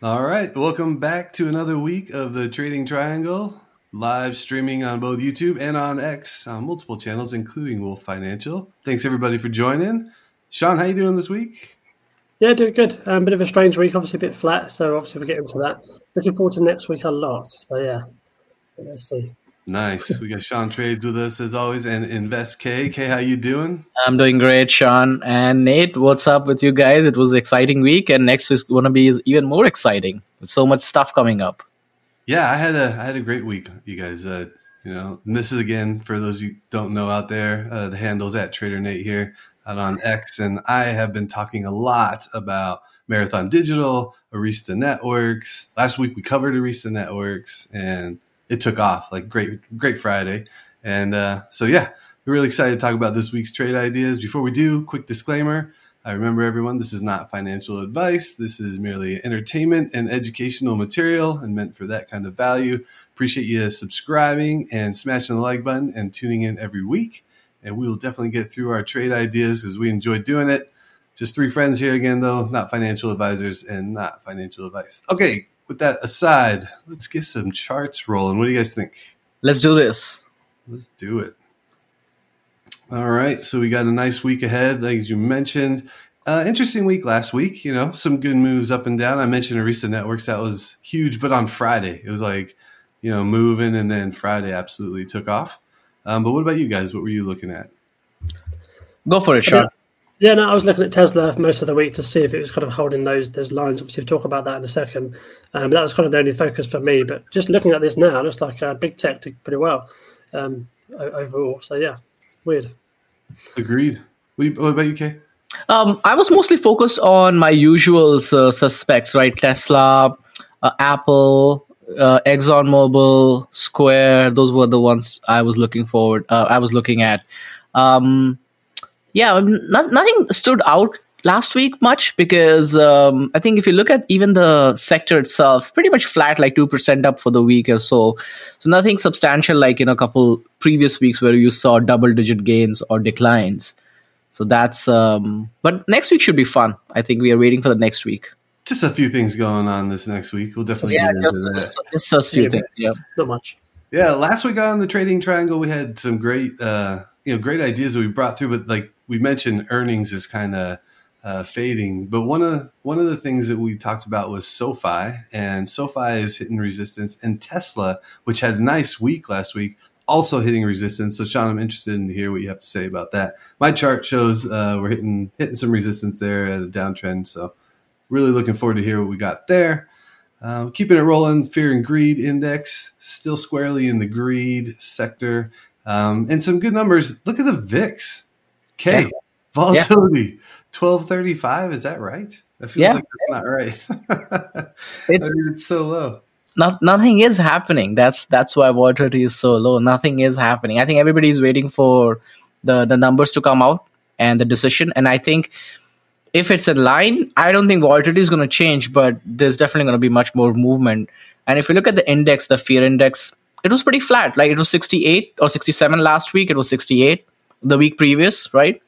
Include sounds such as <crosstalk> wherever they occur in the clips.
All right, welcome back to another week of the Trading Triangle, live streaming on both YouTube and on X on multiple channels, including Wolf Financial. Thanks everybody for joining. Sean, how you doing this week? Yeah, doing good. A um, bit of a strange week, obviously a bit flat. So obviously we'll get into that. Looking forward to next week a lot. So yeah, let's see. Nice. We got Sean Trades with us as always, and Invest K. K, how you doing? I'm doing great, Sean and Nate. What's up with you guys? It was an exciting week, and next is going to be even more exciting with so much stuff coming up. Yeah, I had a I had a great week, you guys. Uh, you know, and this is again for those you don't know out there. Uh, the handles at Trader Nate here out on X, and I have been talking a lot about Marathon Digital, Arista Networks. Last week we covered Arista Networks, and it took off like great, great Friday. And uh, so, yeah, we're really excited to talk about this week's trade ideas. Before we do, quick disclaimer. I remember everyone, this is not financial advice. This is merely entertainment and educational material and meant for that kind of value. Appreciate you subscribing and smashing the like button and tuning in every week. And we will definitely get through our trade ideas because we enjoy doing it. Just three friends here again, though, not financial advisors and not financial advice. Okay, with that aside, let's get some charts rolling. What do you guys think? Let's do this. Let's do it. All right. So we got a nice week ahead, like you mentioned. Uh, interesting week last week. You know, some good moves up and down. I mentioned Arista Networks. That was huge, but on Friday, it was like, you know, moving, and then Friday absolutely took off. Um, but what about you guys? What were you looking at? Go for it, Sean. Yeah, no, I was looking at Tesla most of the week to see if it was kind of holding those those lines. Obviously, we'll talk about that in a second. Um, but that was kind of the only focus for me. But just looking at this now, it looks like uh, big tech did pretty well um, overall. So yeah, weird. Agreed. What about you, Kay? Um, I was mostly focused on my usual uh, suspects, right? Tesla, uh, Apple, uh, ExxonMobil, Square. Those were the ones I was looking forward. Uh, I was looking at. Um, yeah, um, not, nothing stood out last week much because um, I think if you look at even the sector itself, pretty much flat, like 2% up for the week or so. So nothing substantial like in a couple previous weeks where you saw double digit gains or declines. So that's, um, but next week should be fun. I think we are waiting for the next week. Just a few things going on this next week. We'll definitely yeah, just, just, just, a few yeah, things. Yeah, not much. Yeah, last week on the Trading Triangle, we had some great, uh, you know, great ideas that we brought through, but like we mentioned earnings is kind of uh, fading, but one of one of the things that we talked about was SoFi, and SoFi is hitting resistance, and Tesla, which had a nice week last week, also hitting resistance. So, Sean, I'm interested in hear what you have to say about that. My chart shows uh, we're hitting hitting some resistance there at a downtrend, so really looking forward to hear what we got there. Uh, keeping it rolling, fear and greed index still squarely in the greed sector, um, and some good numbers. Look at the VIX. K yeah. volatility twelve thirty five. Is that right? That feels yeah. like that's not right. <laughs> it's, I mean, it's so low. Not, nothing is happening. That's that's why volatility is so low. Nothing is happening. I think everybody is waiting for the the numbers to come out and the decision. And I think if it's in line, I don't think volatility is going to change, but there's definitely going to be much more movement. And if you look at the index, the fear index, it was pretty flat. Like it was 68 or 67 last week. It was 68 the week previous, right?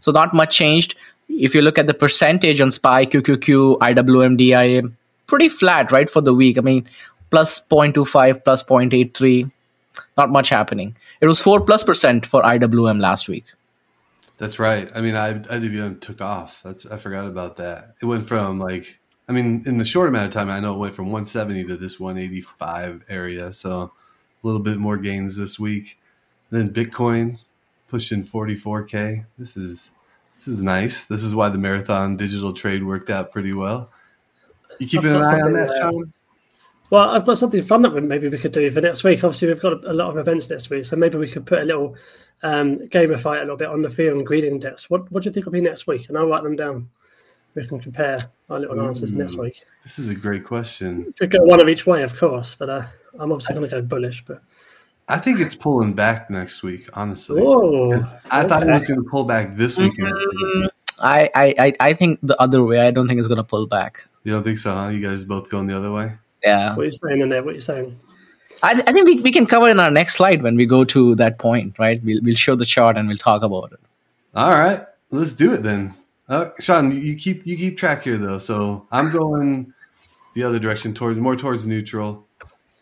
So not much changed. If you look at the percentage on SPY, QQQ, IWM, DIA, pretty flat, right, for the week. I mean, plus 0.25, plus 0.83, not much happening. It was 4 plus percent for IWM last week. That's right. I mean, I, IWM took off. That's I forgot about that. It went from like, I mean, in the short amount of time, I know it went from 170 to this 185 area. So a little bit more gains this week. then Bitcoin pushing 44k. This is this is nice. This is why the marathon digital trade worked out pretty well. You keeping an eye on that, Sean? Well, I've got something fun that maybe we could do for next week. Obviously, we've got a lot of events next week, so maybe we could put a little um, gamify a little bit on the fear and greed index. What What do you think will be next week? And I'll write them down. We can compare our little Ooh, answers next week. This is a great question. We could go one of each way, of course, but uh, I'm obviously going to go bullish. But I think it's pulling back next week. Honestly, Whoa, I okay. thought it was going to pull back this weekend. Mm-hmm. I, I I think the other way. I don't think it's going to pull back. You don't think so? Huh? You guys both going the other way? Yeah. What are you saying in there? What are you saying? I, I think we, we can cover in our next slide when we go to that point, right? We'll, we'll show the chart and we'll talk about it. All right, let's do it then. Uh, Sean, you keep you keep track here though. So I'm going the other direction towards more towards neutral.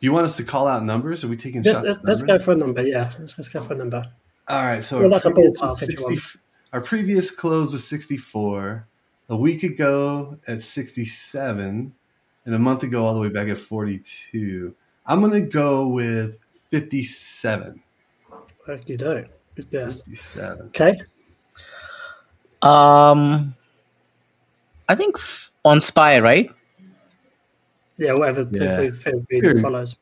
Do you want us to call out numbers? Are we taking Just, shots? let's, at let's numbers? go for a number. Yeah, let's, let's go for a number. All right. So our, like a previous ballpark was if you 60 our previous close was 64. A week ago at 67, and a month ago all the way back at 42. I'm gonna go with 57. Like you do. Good guess. 57. Okay. Um, I think f- on Spy, right? Yeah, whatever Yeah. yeah. feel Period. follows.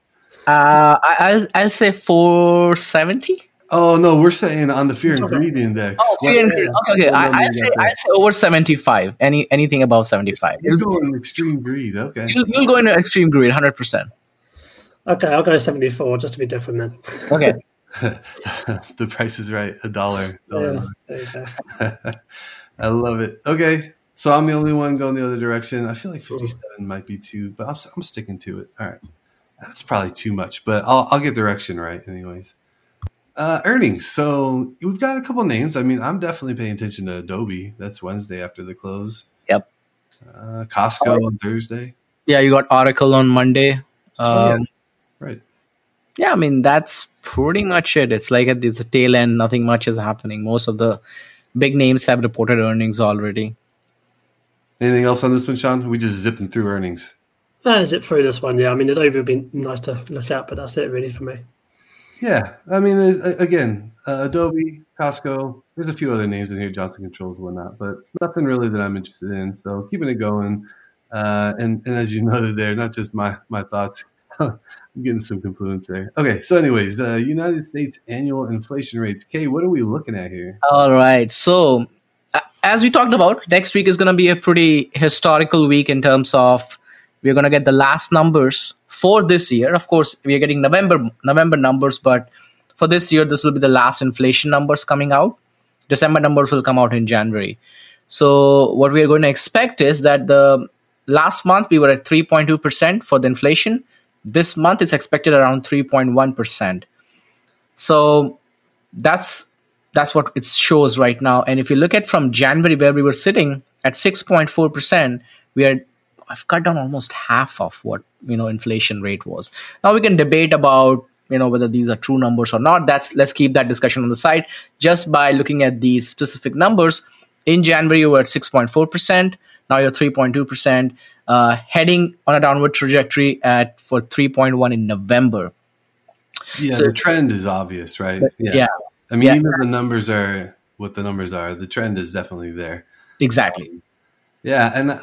Uh, I, I'll I'll say four seventy. Oh no, we're saying on the fear and Okay. greed index. Oh, What- fear and greed. Okay, okay. I, number I'd say? I'd say over seventy five. Any anything above seventy five. You're going extreme greed. Okay. You'll, you'll go into extreme greed, hundred percent. Okay, I'll go 74 just to be different then. Okay. <laughs> <laughs> the price is right. A dollar. dollar. Yeah, there you go. <laughs> I love it. Okay. So I'm the only one going the other direction. I feel like 57 might be too, but I'm, I'm sticking to it. All right. That's probably too much, but I'll, I'll get direction right, anyways. Uh, earnings. So we've got a couple names. I mean, I'm definitely paying attention to Adobe. That's Wednesday after the close. Yep. Uh, Costco on Thursday. Yeah, you got Oracle on Monday. Oh, yeah. Um, Right. yeah, I mean that's pretty much it. It's like at the tail end, nothing much is happening. Most of the big names have reported earnings already. Anything else on this one, Sean? We just zipping through earnings. Uh, zip through this one, yeah. I mean, Adobe would be nice to look at, but that's it really for me. Yeah, I mean, uh, again, uh, Adobe, Costco. There's a few other names in here, Johnson Controls, and whatnot, but nothing really that I'm interested in. So keeping it going, uh, and and as you <laughs> noted there, not just my my thoughts. <laughs> I'm getting some confluence there. Okay, so anyways, the United States annual inflation rates. Kay, what are we looking at here? All right. So, a- Uh, as we talked about, next week is going to be a pretty historical week in terms of we're going to get the last numbers for this year. Of course, we are getting November November numbers, but for this year, this will be the last inflation numbers coming out. December numbers will come out in January. So, what we are going to expect is that the last month we were at 3.2% for the inflation. This month it's expected around 3.1%. So, that's that's what it shows right now. And if you look at from January where we were sitting at 6.4%, we are I've cut down almost half of what you know inflation rate was. Now we can debate about you know whether these are true numbers or not. That's let's keep that discussion on the side. Just by looking at these specific numbers, in January you were at 6.4%. Now you're 3.2%, uh, heading on a downward trajectory at for 3.1 in November. Yeah, So- the trend is obvious, right? Yeah, I mean, Yeah. even the numbers are what the numbers are, the trend is definitely there. exactly. Yeah, and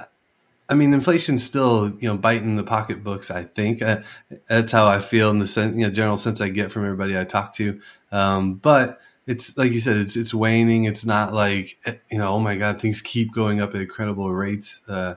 I mean, inflation's still you know biting the pocketbooks. I think uh, that's how I feel in the sen- you know general sense I get from everybody I talk to. Um, but it's like you said, it's it's waning. It's not like eh, you know, oh my god, things keep going up at incredible rates. Uh,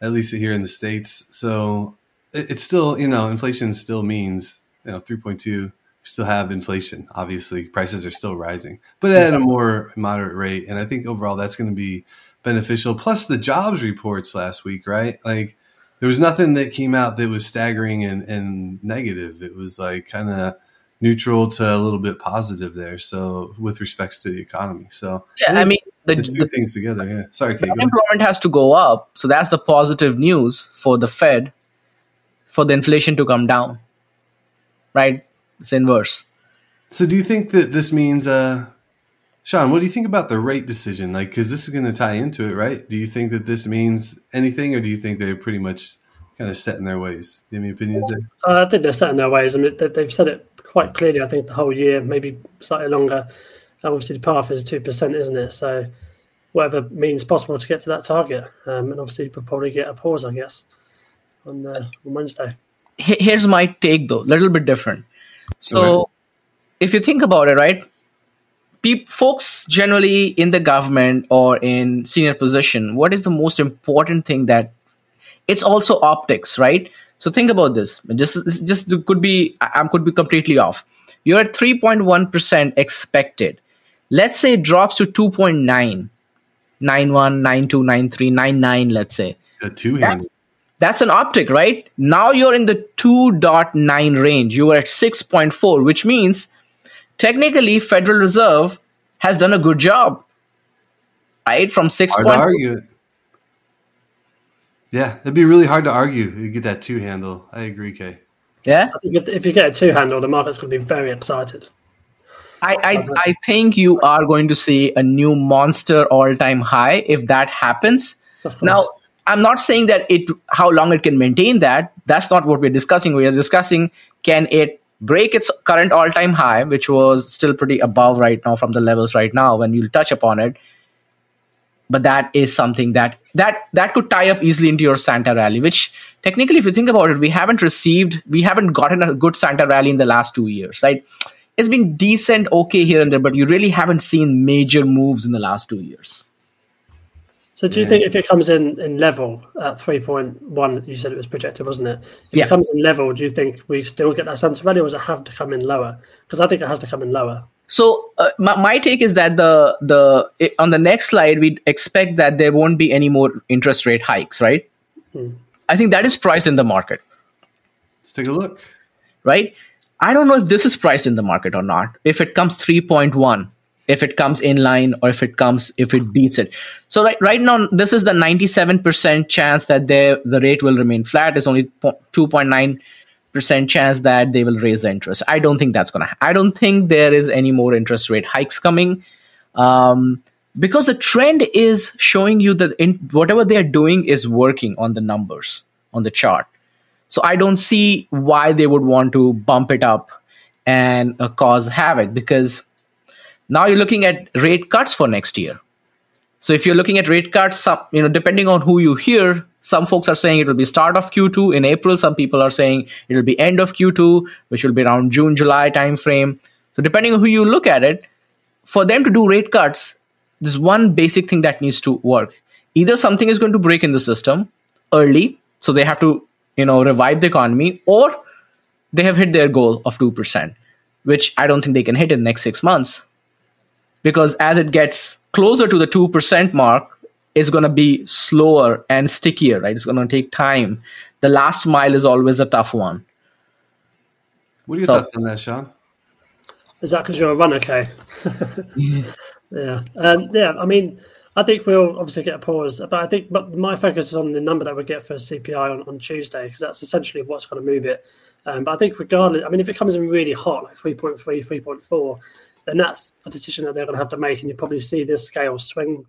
at least here in the states. So it, it's still you know, inflation still means you know three point two. Still have inflation. Obviously, prices are still rising, but at a more moderate rate. And I think overall that's going to be beneficial. Plus the jobs reports last week, right? Like there was nothing that came out that was staggering and, and negative. It was like kind of neutral to a little bit positive there. So with respects to the economy. So Yeah, I mean the, the two the things together. Yeah. Sorry, Kate. unemployment has to go up. So that's the positive news for the Fed for the inflation to come down. Right? It's inverse. So do you think that this means, uh, Sean, what do you think about the rate decision? Like, cause this is going to tie into it, right? Do you think that this means anything or do you think they're pretty much kind of set in their ways? Do you have any opinions there? Uh, I think they're set in their ways. I mean, they, they've said it quite clearly. I think the whole year, maybe slightly longer. Obviously, the path is two percent, isn't it? So, whatever means possible to get to that target. Um, and obviously, we'll probably get a pause, I guess, on uh, on Wednesday. Here's my take though, a little bit different. So if you think about it, right? Peop folks generally in the government or in senior position, what is the most important thing that it's also optics, right? So think about this. Just just could be I could be completely off. You're at 3.1% expected. Let's say it drops to 2.9, 91, 92, 93, 99, let's say. A two handed. That's an optic, right? Now you're in the 2.9 range. You were at 6.4, which means technically Federal Reserve has done a good job. Right? From 6. Hard to argue. Yeah, it'd be really hard to argue. You get that two handle. I agree, Kay. Yeah, if you get a two handle, the market's going to be very excited. I, I, I think you are going to see a new monster all time high if that happens. Now, I'm not saying that it how long it can maintain that. That's not what we're discussing. We are discussing can it break its current all time high, which was still pretty above right now from the levels right now when you'll touch upon it. But that is something that that that could tie up easily into your Santa rally, which technically, if you think about it, we haven't received, we haven't gotten a good Santa rally in the last two years, right? It's been decent, okay here and there, but you really haven't seen major moves in the last two years. So do you yeah. think if it comes in in level at three point one, you said it was projected, wasn't it? If yeah. it comes in level, do you think we still get that sense of value, or does it have to come in lower? Because I think it has to come in lower. So uh, my, my take is that the the on the next slide we expect that there won't be any more interest rate hikes, right? Hmm. I think that is priced in the market. Let's take a look. Right. I don't know if this is priced in the market or not. If it comes three point one, if it comes in line or if it comes if it beats it. So right, right now this is the 97% chance that they, the rate will remain flat. It's only 2.9% chance that they will raise the interest. I don't think that's gonna i don't think there is any more interest rate hikes coming um, because the trend is showing you that in, whatever they are doing is working on the numbers on the chart. So i don't see why they would want to bump it up and uh, cause havoc because now you're looking at rate cuts for next year. So if you're looking at rate cuts, you know, depending on who you hear, some folks are saying it will be start of Q2 in April. Some people are saying it will be end of Q2, which will be around June, July timeframe. So depending on who you look at it, for them to do rate cuts, there's one basic thing that needs to work. Either something is going to break in the system early, so they have to, you know, revive the economy, or they have hit their goal of 2%, which I don't think they can hit in the next six months because as it gets closer to the 2% mark, it's going to be slower and stickier, right? It's going to take time. The last mile is always a tough one. What are you so, thoughts on that, Sean? Is that because you're a runner, Kay? <laughs> yeah. Um, yeah, I mean, I think we'll obviously get a pause, but I think but my focus is on the number that we get for CPI on, on Tuesday because that's essentially what's going to move it. Um, but I think regardless, I mean, if it comes in really hot, like 3.3, 3.4, then that's a decision that they're going to have to make, and you probably see this scale swing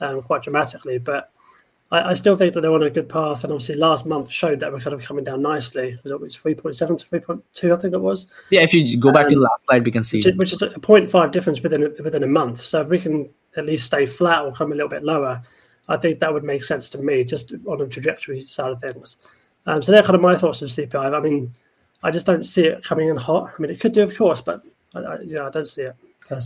um, quite dramatically. But I, I, still think that they're on a good path, and obviously last month showed that we're kind of coming down nicely. It was three point seven to three point two, I think it was. Yeah, if you go back um, to the last slide, we can see which is, which is a 0.5 difference within a, within a month. So if we can at least stay flat or come a little bit lower, I think that would make sense to me, just on a trajectory side of things. Um, so they're kind of my thoughts of CPI. I mean, I just don't see it coming in hot. I mean, it could do, of course, but I, I, yeah, I don't see it.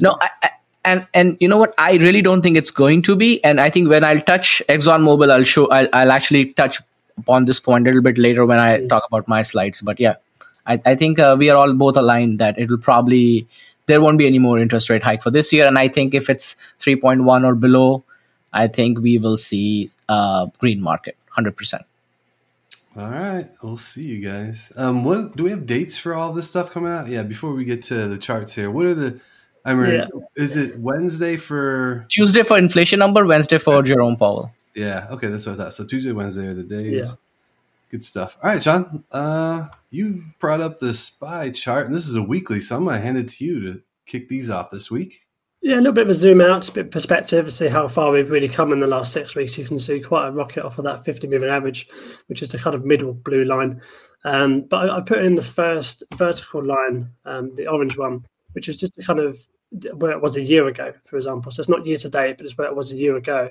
No, I, I, and and you know what? I really don't think it's going to be. And I think when I'll touch ExxonMobil, I'll show. I'll, I'll actually touch upon this point a little bit later when I mm. talk about my slides. But yeah, I, I think uh, we are all both aligned that it will probably there won't be any more interest rate hike for this year. And I think if it's three point one or below, I think we will see uh, green market hundred percent. All right, we'll see you guys. Um, what do we have dates for all this stuff coming out? Yeah, before we get to the charts here, what are the I mean, yeah. is it Wednesday for Tuesday for inflation number, Wednesday for Jerome Powell? Yeah, okay, that's what I thought. So Tuesday, Wednesday are the days. Yeah. Good stuff. All right, John. Uh, you brought up the SPY chart, and this is a weekly, so I'm gonna hand it to you to kick these off this week. Yeah, a little bit of a zoom out, a bit of perspective, to see how far we've really come in the last six weeks. You can see quite a rocket off of that 50 moving average, which is the kind of middle blue line. Um, but I, I, put in the first vertical line, um, the orange one, which is just kind of where it was a year ago, for example. So it's not year to date, but it's where it was a year ago.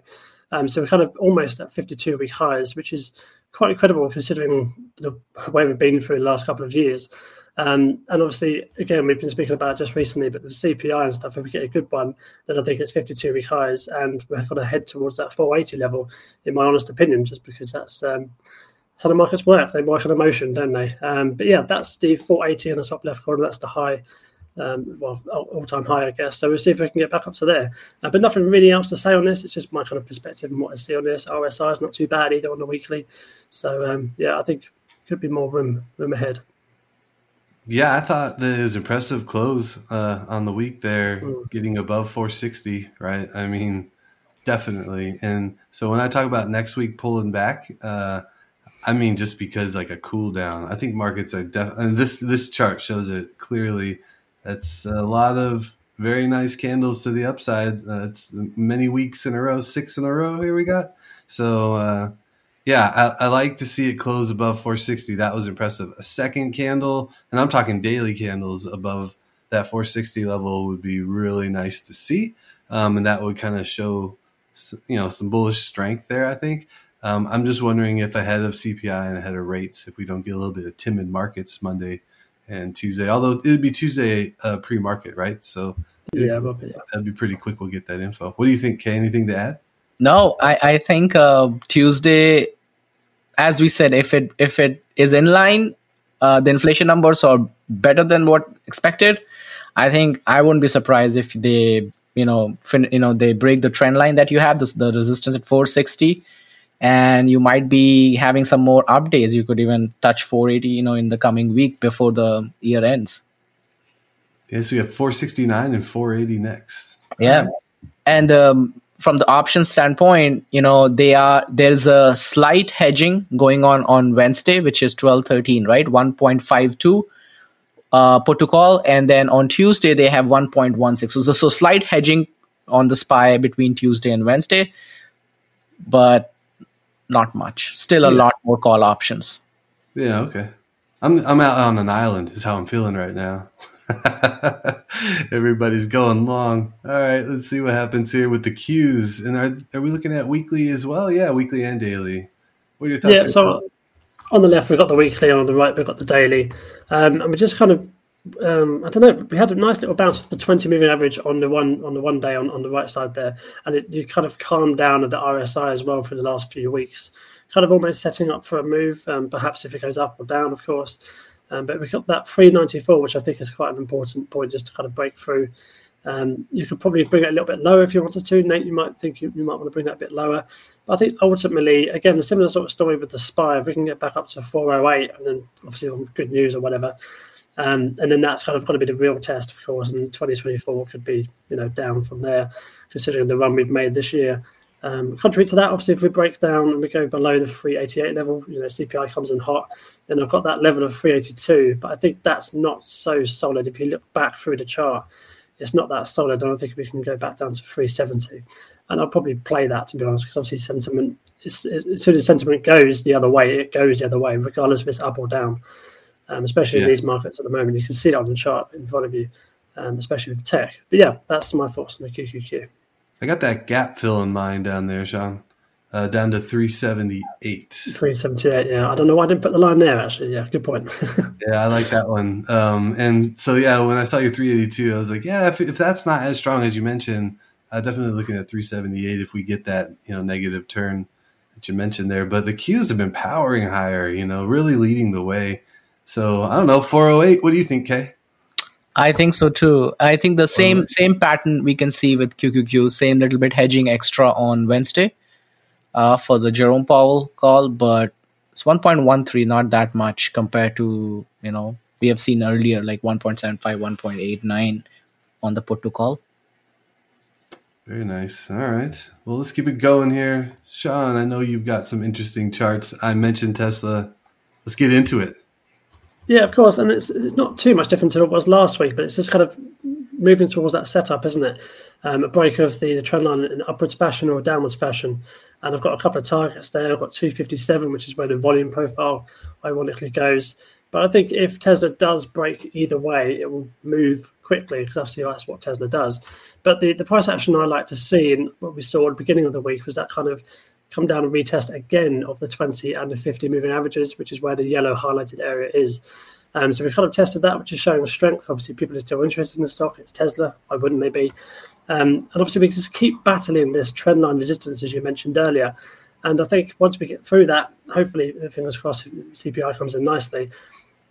Um, so we're kind of almost at 52 week highs, which is quite incredible considering the way we've been through the last couple of years. Um, and obviously, again, we've been speaking about just recently, but the CPI and stuff, if we get a good one, then I think it's 52 week highs, and we're going to head towards that 480 level, in my honest opinion, just because that's. Um, how the markets work. They work on emotion, don't they? Um, but yeah, that's the 480 in the top left corner. That's the high um, well, all time high, I guess. So we'll see if we can get back up to there. Uh, but nothing really else to say on this. It's just my kind of perspective and what I see on this. RSI is not too bad either on the weekly. So um, yeah, I think could be more room room ahead. Yeah, I thought that it was impressive close uh, on the week there, mm. getting above 460. Right, I mean, definitely. And so when I talk about next week pulling back, uh, I mean just because like a cool down. I think markets are definitely. And this this chart shows it clearly. That's a lot of very nice candles to the upside. Uh, many weeks in a row, six in a row. Here we got. So uh, yeah, I, I, like to see it close above 460. That was impressive. A second candle, and I'm talking daily candles above that 460 level would be really nice to see, um, and that would kind of show you know some bullish strength there. I think. Um, I'm just wondering if ahead of CPI and ahead of rates, if we don't get a little bit of timid markets Monday and Tuesday, although it'd be Tuesday uh, pre-market, right? So yeah, yeah, that'd be pretty quick. We'll get that info. What do you think, Kay? Anything to add? No, I, I think uh, Tuesday, as we said, if it if it is in line, uh, the inflation numbers are better than what expected. I think I wouldn't be surprised if they, you know, fin- you know, they break the trend line that you have, this, the resistance at 460, and you might be having some more updates. You could even touch 480, you know, in the coming week before the year ends. Yeah, so we have 469 and 480 next. Yeah, and um, from the options standpoint, you know, they are there's a slight hedging going on on Wednesday, which is 1213, right? 1.52 uh, put to call, and then on Tuesday they have 1.16. So, so slight hedging on the SPY between Tuesday and Wednesday, but not much. Still a yeah. lot more call options. Yeah, okay. I'm I'm out on an island. Is how I'm feeling right now. <laughs> <laughs> Everybody's going long. All right, let's see what happens here with the Qs. And are are we looking at weekly as well? Yeah, weekly and daily. What are your thoughts? Yeah, so on the left we've got the weekly, on the right we've got the daily, um, and we just kind of um, I don't know. We had a nice little bounce off the 20 moving average on the one on the one day on, on the right side there, and it you kind of calmed down at the RSI as well for the last few weeks, kind of almost setting up for a move. Um, perhaps if it goes up or down, of course. Um, but we got that 394, which I think is quite an important point just to kind of break through. Um, you could probably bring it a little bit lower if you wanted to. Nate, you might think you, you might want to bring that a bit lower. But I think ultimately, again, a similar sort of story with the SPY. If we can get back up to 408, and then obviously on good news or whatever, um, and then that's kind of going to be the real test, of course. And 2024 could be, you know, down from there, considering the run we've made this year. Um, contrary to that, obviously, if we break down and we go below the 388 level, you know, CPI comes in hot, then I've got that level of 382. But I think that's not so solid. If you look back through the chart, it's not that solid. I don't think we can go back down to 370. And I'll probably play that, to be honest, because obviously sentiment, is, as soon as sentiment goes the other way, it goes the other way, regardless if it's up or down. Um, especially yeah. in these markets at the moment. You can see it on the chart in front of you, um, especially with tech. But yeah, that's my thoughts on the QQQ. I got that gap fill in mind down there, Sean. Uh, down to 378. 378, yeah. I don't know why I didn't put the line there, actually. Yeah, good point. <laughs> yeah, I like that one. Um, and so, yeah, when I saw your 382, I was like, yeah, if, if that's not as strong as you mentioned, uh, definitely looking at 378 if we get that, you know, negative turn that you mentioned there. But the Qs have been powering higher, you know, really leading the way. So, I don't know, 408. What do you think, Kay? I think so too. I think the same right. same pattern we can see with QQQ, same little bit hedging extra on Wednesday uh, for the Jerome Powell call, but it's 1.13, not that much compared to you know we have seen earlier like 1.75, 1.89 on the put to call. Very nice. All right. Well, let's keep it going here. Sean, I know you've got some interesting charts. I mentioned Tesla. Let's get into it. Yeah, of course, and it's, it's not too much different to what was last week, but it's just kind of moving towards that setup, isn't it? Um, a break of the, the trend line in upwards fashion or downwards fashion. And I've got a couple of targets there. I've got 257, which is where the volume profile ironically goes. But I think if Tesla does break either way, it will move quickly because obviously that's what Tesla does. But the, the price action I like to see, and what we saw at the beginning of the week, was that kind of come down and retest again of the 20 and the 50 moving averages, which is where the yellow highlighted area is. Um, so we've kind of tested that, which is showing strength. Obviously, people are still interested in the stock. It's Tesla. Why wouldn't they be? Um, and obviously, we just keep battling this trendline resistance, as you mentioned earlier. And I think once we get through that, hopefully, fingers crossed, CPI comes in nicely.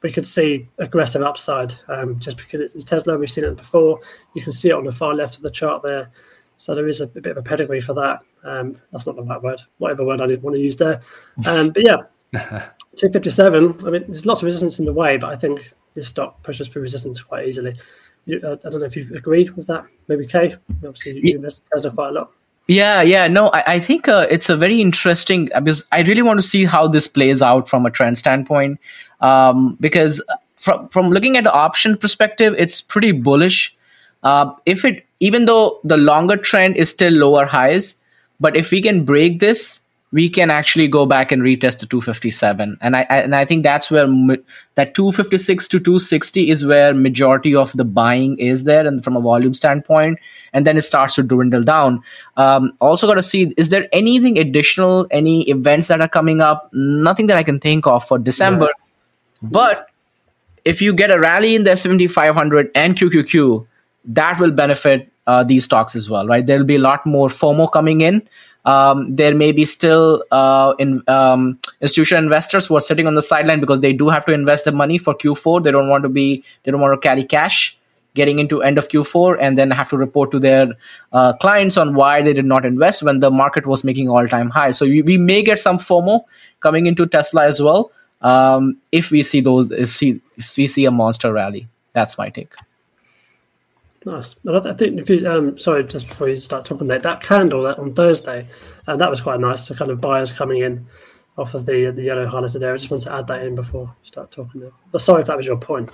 We could see aggressive upside um, just because it's Tesla. We've seen it before. You can see it on the far left of the chart there. So there is a, a bit of a pedigree for that. Um, that's not the right word, whatever word I didn't want to use there. Um, but yeah, <laughs> 257. I mean, there's lots of resistance in the way, but I think this stock pushes through resistance quite easily. You, uh, I don't know if you agree with that. Maybe Kay. Obviously, you yeah. invest in Tesla quite a lot. Yeah, yeah. No, I, I think uh, it's a very interesting because I really want to see how this plays out from a trend standpoint. Um, because from from looking at the option perspective, it's pretty bullish. Uh, if it even though the longer trend is still lower highs, but if we can break this, we can actually go back and retest the 257 and i, and i think that's where that 256 to 260 is where majority of the buying is there and from a volume standpoint and then it starts to dwindle down. Um, also got to see is there anything additional any events that are coming up? Nothing that i can think of for december. Yeah. but if you get a rally in the S&P 500 and qqq that will benefit uh, these stocks as well right there'll be a lot more fomo coming in um, there may be still uh, in, um, institutional investors who are sitting on the sideline because they do have to invest the money for Q4. They don't want to be, they don't want to carry cash getting into end of Q4 and then have to report to their uh, clients on why they did not invest when the market was making all time high. So we, we may get some FOMO coming into Tesla as well um, if we see those, if, see, if we see a monster rally. That's my take. Nice. I think if you, um, sorry, just before you start talking that that candle that on Thursday, uh, that was quite nice. The kind of buyers coming in off of the the yellow highlighted area. I just wanted to add that in before we start talking. But sorry if that was your point.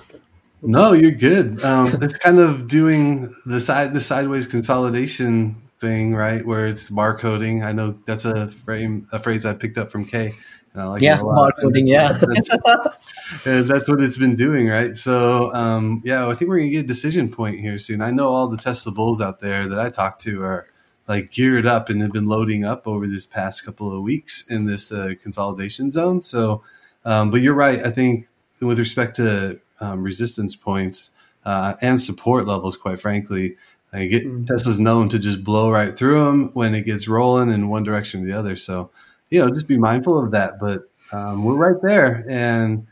No, you're good. Um, <laughs> it's kind of doing the side the sideways consolidation thing, right? Where it's barcoding. I know that's a frame a phrase I picked up from Kay. Like yeah, barcoding. Yeah, <laughs> <laughs> that's, that's, what it's been doing, right? So, um, yeah, I think we're gonna get a decision point here soon. I know all the Tesla bulls out there that I talk to are like geared up and have been loading up over this past couple of weeks in this uh, consolidation zone. So, um, but you're right. I think with respect to um, resistance points uh, and support levels, quite frankly, I get mm-hmm. Tesla's known to just blow right through them when it gets rolling in one direction or the other. So you know, just be mindful of that. But um, we're right there, and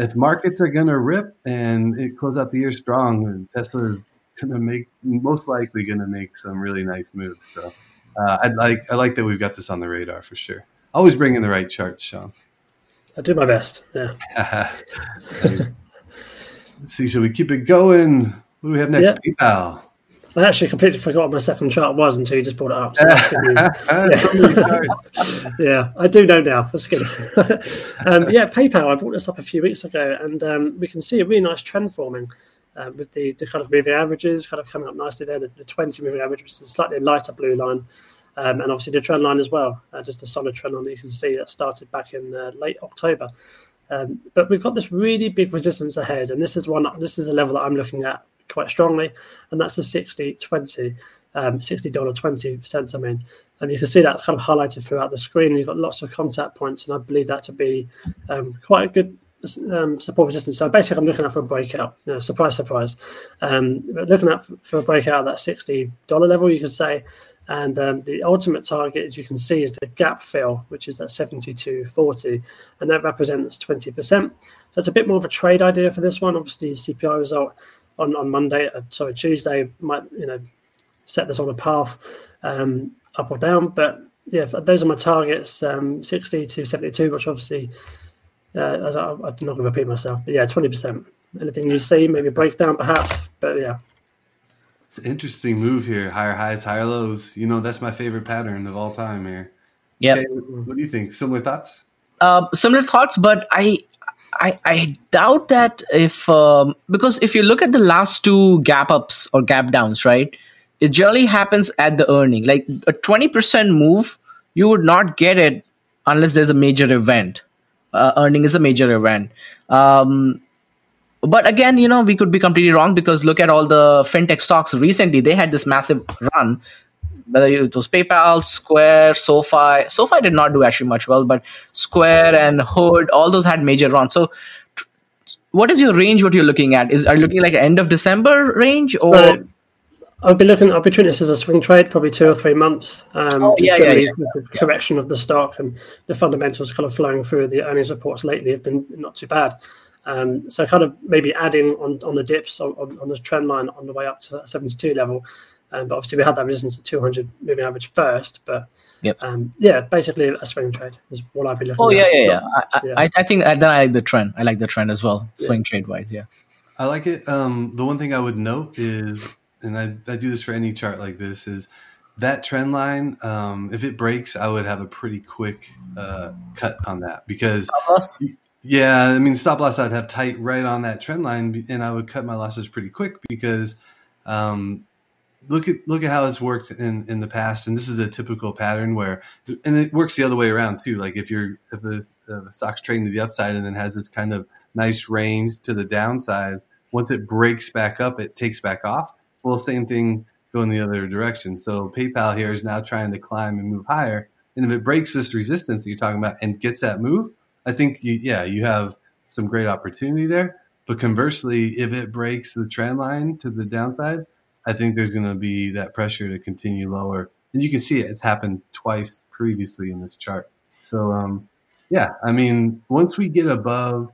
if markets are going to rip and it close out the year strong, Tesla is going to make most likely going to make some really nice moves. So uh, I like I like that we've got this on the radar for sure. Always bring in the right charts, Sean. I do my best. Yeah. <laughs> Let's see. Shall we keep it going? What do we have next? Yeah. PayPal. I actually completely forgot what my second chart was until you just brought it up. So <laughs> yeah. <laughs> yeah. I do know now. That's good. <laughs> um, yeah, PayPal. I brought this up a few weeks ago, and um, we can see a really nice trend forming uh, with the, the kind of moving averages kind of coming up nicely there. The, the 20 moving average, which is a slightly lighter blue line, um, and obviously the trend line as well. Uh, just a solid trend line that you can see that started back in uh, late October. Um, but we've got this really big resistance ahead, and this is one. This is a level that I'm looking at quite strongly, and that's a 60 20, um, $60 20 cents. I mean, and you can see that's kind of highlighted throughout the screen. You've got lots of contact points, and I believe that to be um, quite a good um, support resistance. So basically, I'm looking at for a breakout. You know, surprise, surprise. Um, looking at for a breakout at that $60 level, you could say. And um, the ultimate target, as you can see, is the gap fill, which is that 72.40, and that represents 20%. So it's a bit more of a trade idea for this one. Obviously, CPI result on, on Monday, uh, sorry, Tuesday might, you know, set this on a path um, up or down. But yeah, those are my targets um, 60 to 72, which obviously, uh, as I, am not going to repeat myself, but yeah, 20%. Anything you see, maybe breakdown perhaps, but yeah. It's an interesting move here. Higher highs, higher lows. You know, that's my favorite pattern of all time here. Yeah. Okay, what do you think? Similar thoughts? Uh, similar thoughts, but I I, I doubt that if um, because if you look at the last two gap ups or gap downs, right, it generally happens at the earning. Like a twenty percent move, you would not get it unless there's a major event. Uh, earning is a major event. Um, but again, you know, we could be completely wrong because look at all the fintech stocks recently. They had this massive run whether it was PayPal, Square, SoFi. SoFi did not do actually much well, but Square and Hood, all those had major runs. So, what is your range? What you're looking at? Is are you looking like end of December range or? So, I'll be looking. I'll be treating this as a swing trade, probably two or three months. Um, oh, yeah, yeah, yeah. the correction of the stock and the fundamentals kind of flowing through the earnings reports lately have been not too bad. Um, so kind of maybe adding on, on the dips on, on, on the trend line on the way up to that 72 level um, but obviously, we had that resistance at 200 moving average first. But yep. um, yeah, basically a swing trade is what I'd be looking oh, at. Oh, yeah, yeah, yeah. I, yeah. I, I think then I like the trend. I like the trend as well, swing yeah. trade wise. Yeah. I like it. Um, the one thing I would note is, and I, I do this for any chart like this, is that trend line, um, if it breaks, I would have a pretty quick uh, cut on that because, yeah, I mean, stop loss I'd have tight right on that trend line, and I would cut my losses pretty quick because um, look at look at how it's worked in in the past, and this is a typical pattern where, and it works the other way around too. Like if you're if the, stock's trading to the upside and then has this kind of nice range to the downside, once it breaks back up, it takes back off. Well, same thing going the other direction. So PayPal here is now trying to climb and move higher. And if it breaks this resistance that you're talking about and gets that move, I think you, yeah, you have some great opportunity there. But conversely, if it breaks the trend line to the downside, I think there's going to be that pressure to continue lower. And you can see it; it's happened twice previously in this chart. So, um, yeah, I mean, once we get above,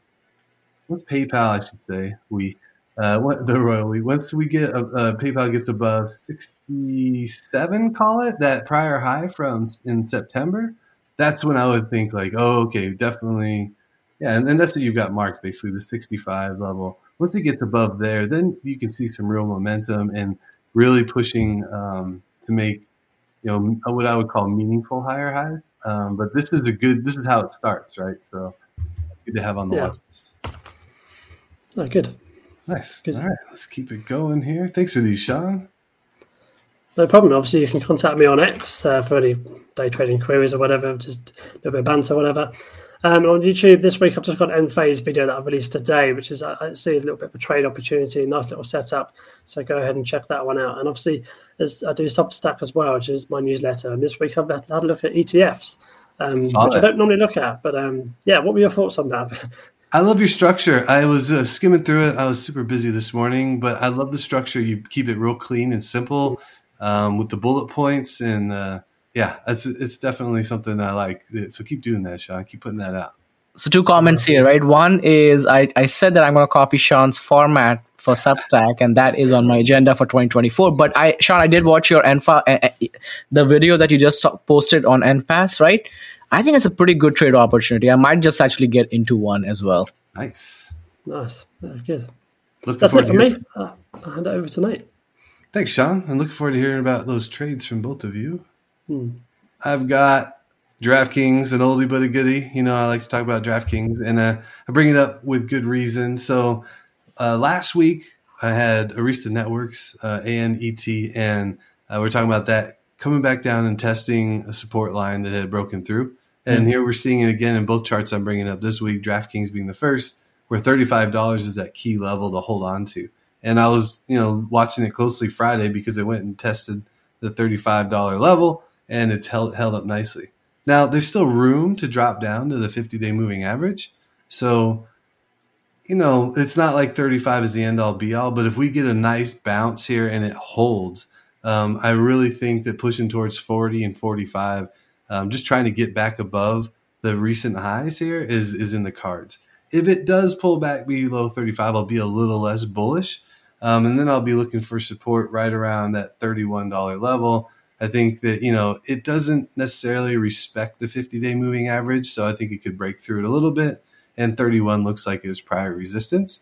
once PayPal, I should say, we uh, the royal we once we get uh, uh, PayPal gets above 67, call it that prior high from in September, that's when I would think like, oh, okay, definitely, yeah, and, and that's what you've got marked basically the 65 level. Once it gets above there, then you can see some real momentum and really pushing um, to make you know what I would call meaningful higher highs. Um, but this is a good. This is how it starts, right? So good to have on the yeah. watch list. Oh, good. Nice. Good. All right, let's keep it going here. Thanks for these, Sean. No problem. Obviously, you can contact me on X uh, for any day trading queries or whatever, just a little bit of banter or whatever. Um, on YouTube this week, I've just got an Enphase video that I've released today, which is I see a little bit of a trade opportunity, nice little setup. So go ahead and check that one out. And obviously, as I do Substack as well, which is my newsletter. And this week I've had a look at ETFs, um, which I don't normally look at. But um, yeah, what were your thoughts on that? <laughs> I love your structure. I was uh, skimming through it. I was super busy this morning, but I love the structure. You keep it real clean and simple um, with the bullet points, and uh, yeah, it's it's definitely something I like. So keep doing that, Sean. Keep putting that out. So two comments here, right? One is I, I said that I'm going to copy Sean's format for Substack, and that is on my agenda for 2024. But I, Sean, I did watch your Enfa, uh, the video that you just posted on Enphase, right? I think it's a pretty good trade opportunity. I might just actually get into one as well. Nice. Nice. That's good. Looking That's it for me. Uh, I'll hand it over tonight. Thanks, Sean. I'm looking forward to hearing about those trades from both of you. Hmm. I've got DraftKings, an oldie but a goodie. You know, I like to talk about DraftKings, and uh, I bring it up with good reason. So uh, last week, I had Arista Networks, uh, ANET, and uh, we're talking about that coming back down and testing a support line that had broken through. And mm-hmm. here we're seeing it again in both charts I'm bringing up this week, DraftKings being the first, where $35 is that key level to hold on to. And I was, you know, watching it closely Friday because it went and tested the $35 level and it's held, held up nicely. Now, there's still room to drop down to the 50 day moving average. So, you know, it's not like 35 is the end all be all, but if we get a nice bounce here and it holds, um, I really think that pushing towards 40 and 45 um, just trying to get back above the recent highs here is is in the cards. If it does pull back below 35, I'll be a little less bullish. Um, and then I'll be looking for support right around that $31 level. I think that, you know, it doesn't necessarily respect the 50 day moving average. So I think it could break through it a little bit. And 31 looks like it was prior resistance.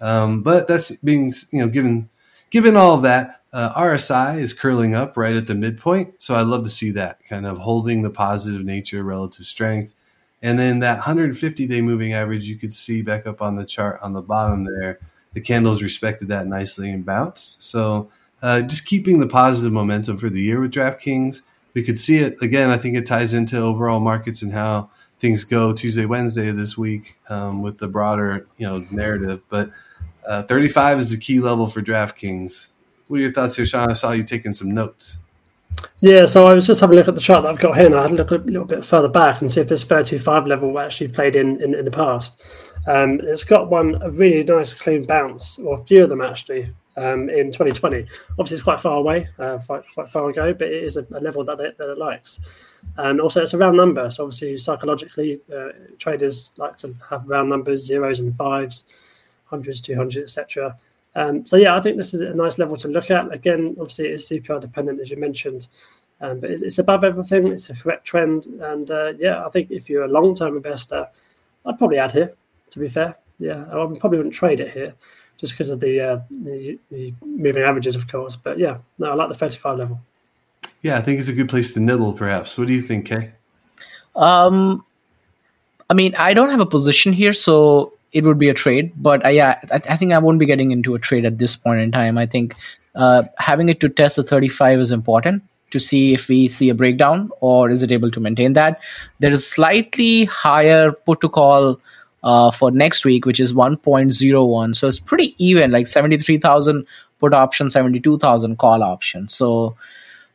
Um, but that's being, you know, given, given all of that, uh, RSI is curling up right at the midpoint. So I'd love to see that kind of holding the positive nature, relative strength. And then that 150 day moving average, you could see back up on the chart on the bottom there. The candles respected that nicely and bounced. So uh, just keeping the positive momentum for the year with DraftKings. We could see it again. I think it ties into overall markets and how things go Tuesday, Wednesday this week um, with the broader you know narrative. But uh, 35 is the key level for DraftKings. What are your thoughts here, Sean? I saw you taking some notes. Yeah, so I was just having a look at the chart that I've got here, and I had a look a little bit further back and see if this 35 level actually played in in, in the past. Um, it's got one a really nice clean bounce, or a few of them actually, um, in 2020. Obviously, it's quite far away, uh, quite, far ago, but it is a, a level that it, that it likes. And also, it's a round number. So, obviously, psychologically, uh, traders like to have round numbers, zeros and fives, hundreds, 200, etc. Um, so yeah, I think this is a nice level to look at. Again, obviously it is CPI dependent as you mentioned, um, but it's, above everything. It's a correct trend, and uh, yeah, I think if you're a long term investor, I'd probably add here. To be fair, yeah, I probably wouldn't trade it here just because of the, uh, the, the moving averages, of course. But yeah, no, I like the 35 level. Yeah, I think it's a good place to nibble, perhaps. What do you think, Kay? Um, I mean, I don't have a position here, so it would be a trade. But uh, yeah, I, I, think I won't be getting into a trade at this point in time. I think uh, having it to test the 35 is important to see if we see a breakdown or is it able to maintain that. There is slightly higher put to call uh, for next week, which is 1.01. So it's pretty even, like 73,000 put option, 72,000 call option. So,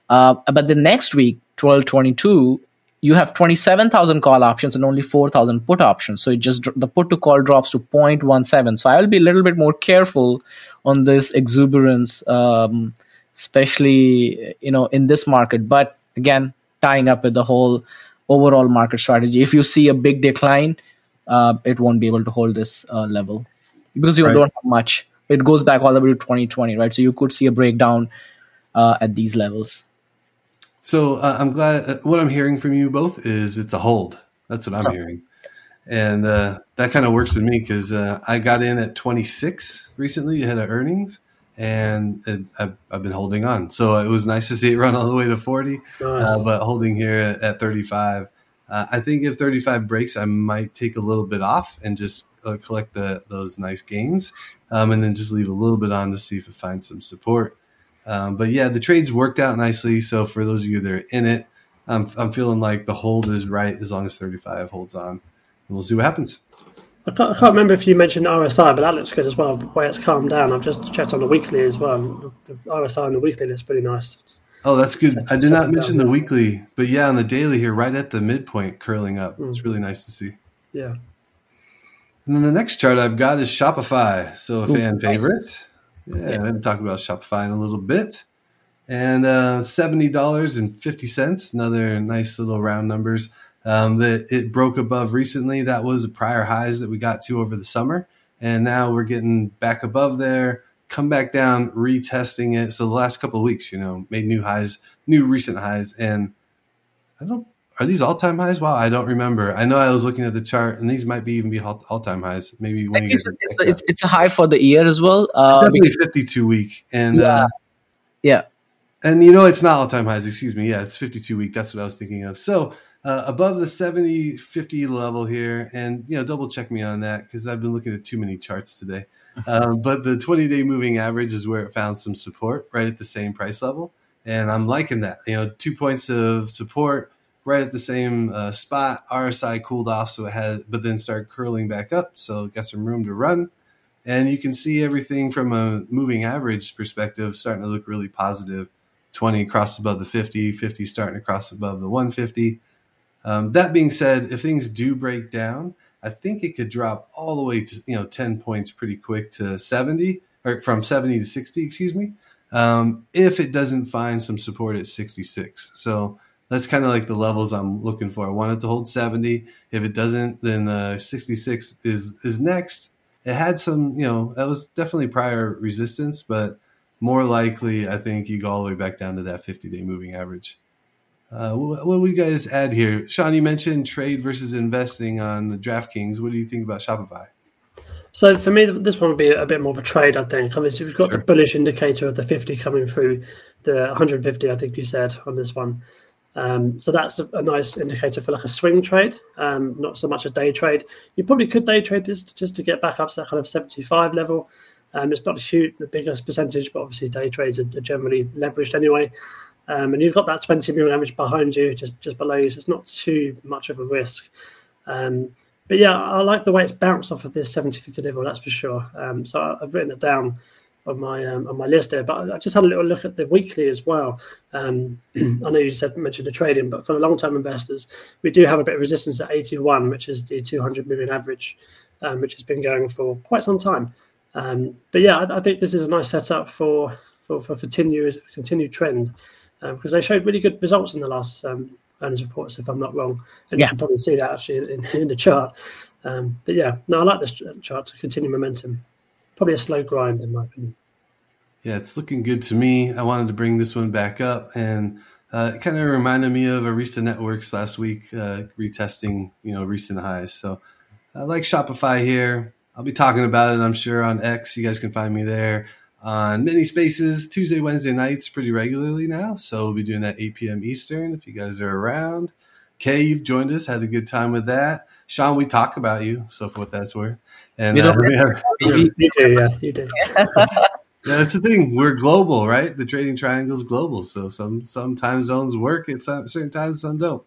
uh, but the next week, 1222, you have 27,000 call options and only 4,000 put options. So it just the put to call drops to 0.17. So I'll be a little bit more careful on this exuberance, um, especially you know in this market. But again, tying up with the whole overall market strategy. If you see a big decline, uh, it won't be able to hold this uh, level because you right. don't have much. It goes back all the way to 2020, right? So you could see a breakdown uh, at these levels. So uh, I'm glad. Uh, what I'm hearing from you both is it's a hold. That's what I'm so, hearing, and uh, that kind of works with me because uh, I got in at 26 recently ahead of earnings, and it, I've, I've, been holding on. So it was nice to see it run all the way to 40, uh, but holding here at, at 35. Uh, I think if 35 breaks, I might take a little bit off and just collect the those nice gains, um, and then just leave a little bit on to see if it finds some support. Um, but yeah, the trades worked out nicely. So for those of you that are in it, I'm, I'm feeling like the hold is right as long as 35 holds on. And we'll see what happens. I can't, I can't, remember if you mentioned RSI, but that looks good as well. The way it's calmed down. I've just checked on the weekly as well. The RSI on the weekly looks pretty nice. Oh, that's good. I did not mention the weekly, but yeah, on the daily here, right at the midpoint, curling up. Mm. It's really nice to see. Yeah. And then the next chart I've got is Shopify. So a Ooh, fan nice. favorite. Yeah, yes. I'm going to talk about Shopify in a little bit. And uh, $70.50, another nice little round numbers. Um, that it broke above recently. That was a prior highs that we got to over the summer. And now we're getting back above there, come back down, retesting it. So the last couple of weeks, you know, made new highs, new recent highs. And I don't are these all time highs? Wow, I don't remember. I know I was looking at the chart, and these might be even be all time highs. Maybe when it's, it's, it's, it's, a high for the year as well. Uh, it's definitely fifty two week, and yeah, uh, yeah, and you know it's not all time highs. Excuse me. Yeah, it's fifty two week. That's what I was thinking of. So uh, above the 70 50 level here, and you know double check me on that because I've been looking at too many charts today. Um, but the 20 day moving average is where it found some support right at the same price level, and I'm liking that. You know, two points of support right at the same uh, spot. RSI cooled off, so it had, but then started curling back up, so got some room to run. And you can see everything from a moving average perspective starting to look really positive. 20 crossed above the 50, 50 starting to cross above the 150. Um, that being said, if things do break down, I think it could drop all the way to you know 10 points pretty quick to 70 or from 70 to 60, excuse me, um, if it doesn't find some support at 66. So that's kind of like the levels I'm looking for. I want it to hold 70. If it doesn't, then uh, 66 is is next. It had some, you know, that was definitely prior resistance, but more likely, I think you go all the way back down to that 50 day moving average. Uh, what, what do you guys add here? Sean, you mentioned trade versus investing on the DraftKings. What do you think about Shopify? So for me, this one would be a bit more of a trade. I think. I Obviously, we've got sure. the bullish indicator of the 50 coming through, the 150. I think you said on this one. Um, so that's a, a, nice indicator for like a swing trade, um, not so much a day trade. You probably could day trade this just to get back up to that kind of 75 level. Um, it's not a huge, the biggest percentage, but obviously day trades are, are generally leveraged anyway. Um, and you've got that 20 moving average behind you, just just below you, so it's not too much of a risk. Um, but yeah, I like the way it's bounced off of this 70 50 level, that's for sure. Um, so I've written it down on my um, on my list there. But I just had a little look at the weekly as well. Um, <clears throat> I know you said mentioned the trading, but for the long term investors, we do have a bit of resistance at 81, which is the 200 moving average, um, which has been going for quite some time. But yeah, I, I, think this is a nice setup for for for continued continued trend because um, they showed really good results in the last um, earnings reports, if I'm not wrong. And yeah. you can probably see that actually in, <laughs> in the chart. but yeah, no, I like this chart to continue momentum probably a slow grind in my opinion. Yeah, it's looking good to me. I wanted to bring this one back up, and uh, it kind of reminded me of Arista Networks last week, uh, retesting you know recent highs. So I like Shopify here. I'll be talking about it, I'm sure, on X. You guys can find me there. On many spaces Tuesday, Wednesday nights pretty regularly now. So we'll be doing that 8 p.m. Eastern if you guys are around. Kay, you've joined us, had a good time with that. Sean, we talk about you, so for what that's worth. And uh, we have, you, you do, yeah, you do. <laughs> Yeah, that's the thing. We're global, right? The trading triangle is global, so some some time zones work at some, certain times, some don't.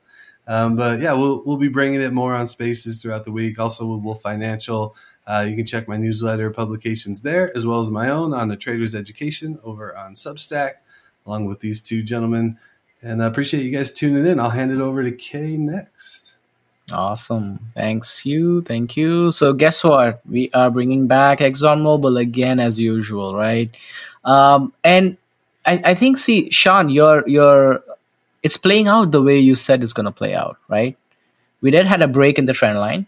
Um, but yeah, we'll we'll be bringing it more on Spaces throughout the week. Also, with Wolf Financial, uh, you can check my newsletter publications there, as well as my own on the Trader's Education over on Substack, along with these two gentlemen. And I appreciate you guys tuning in. I'll hand it over to Kay next. Awesome. Thanks you. Thank you. So guess what? We are bringing back ExxonMobil again as usual, right? Um, and I, I think, see, Sean, your your it's playing out the way you said it's going to play out, right? We did had a break in the trend line,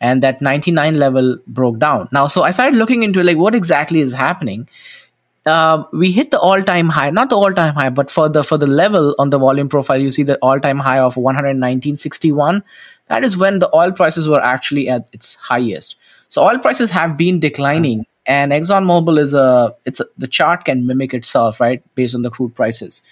and that 99 level broke down. Now, so I started looking into like what exactly is happening. Uh, we hit the all-time high, not the all-time high, but for the for the level on the volume profile, you see the all-time high of 119.61 that is when the oil prices were actually at its highest. So oil prices have been declining, and ExxonMobil is a it's a, the chart can mimic itself, right, based on the crude prices.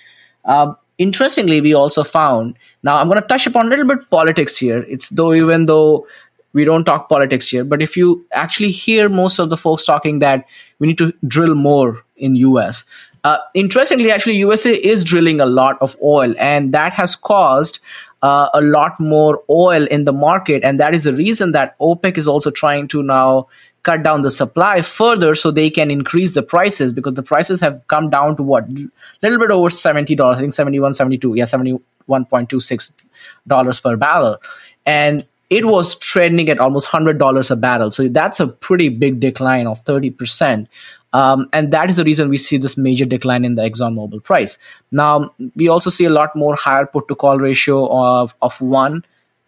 Uh, interestingly, we also found now I'm going to touch upon a little bit politics here. It's though even though we don't talk politics here, but if you actually hear most of the folks talking that we need to drill more in US. Uh, interestingly, actually, USA is drilling a lot of oil, and that has caused uh, a lot more oil in the market. And that is the reason that OPEC is also trying to now cut down the supply further so they can increase the prices because the prices have come down to what? A little bit over $70. I think 71, 72. Yeah, $71.26 per barrel. And it was trending at almost $100 a barrel. So that's a pretty big decline of 30%. Um, and that is the reason we see this major decline in the ExxonMobil price. Now, we also see a lot more higher put to call ratio of, of one,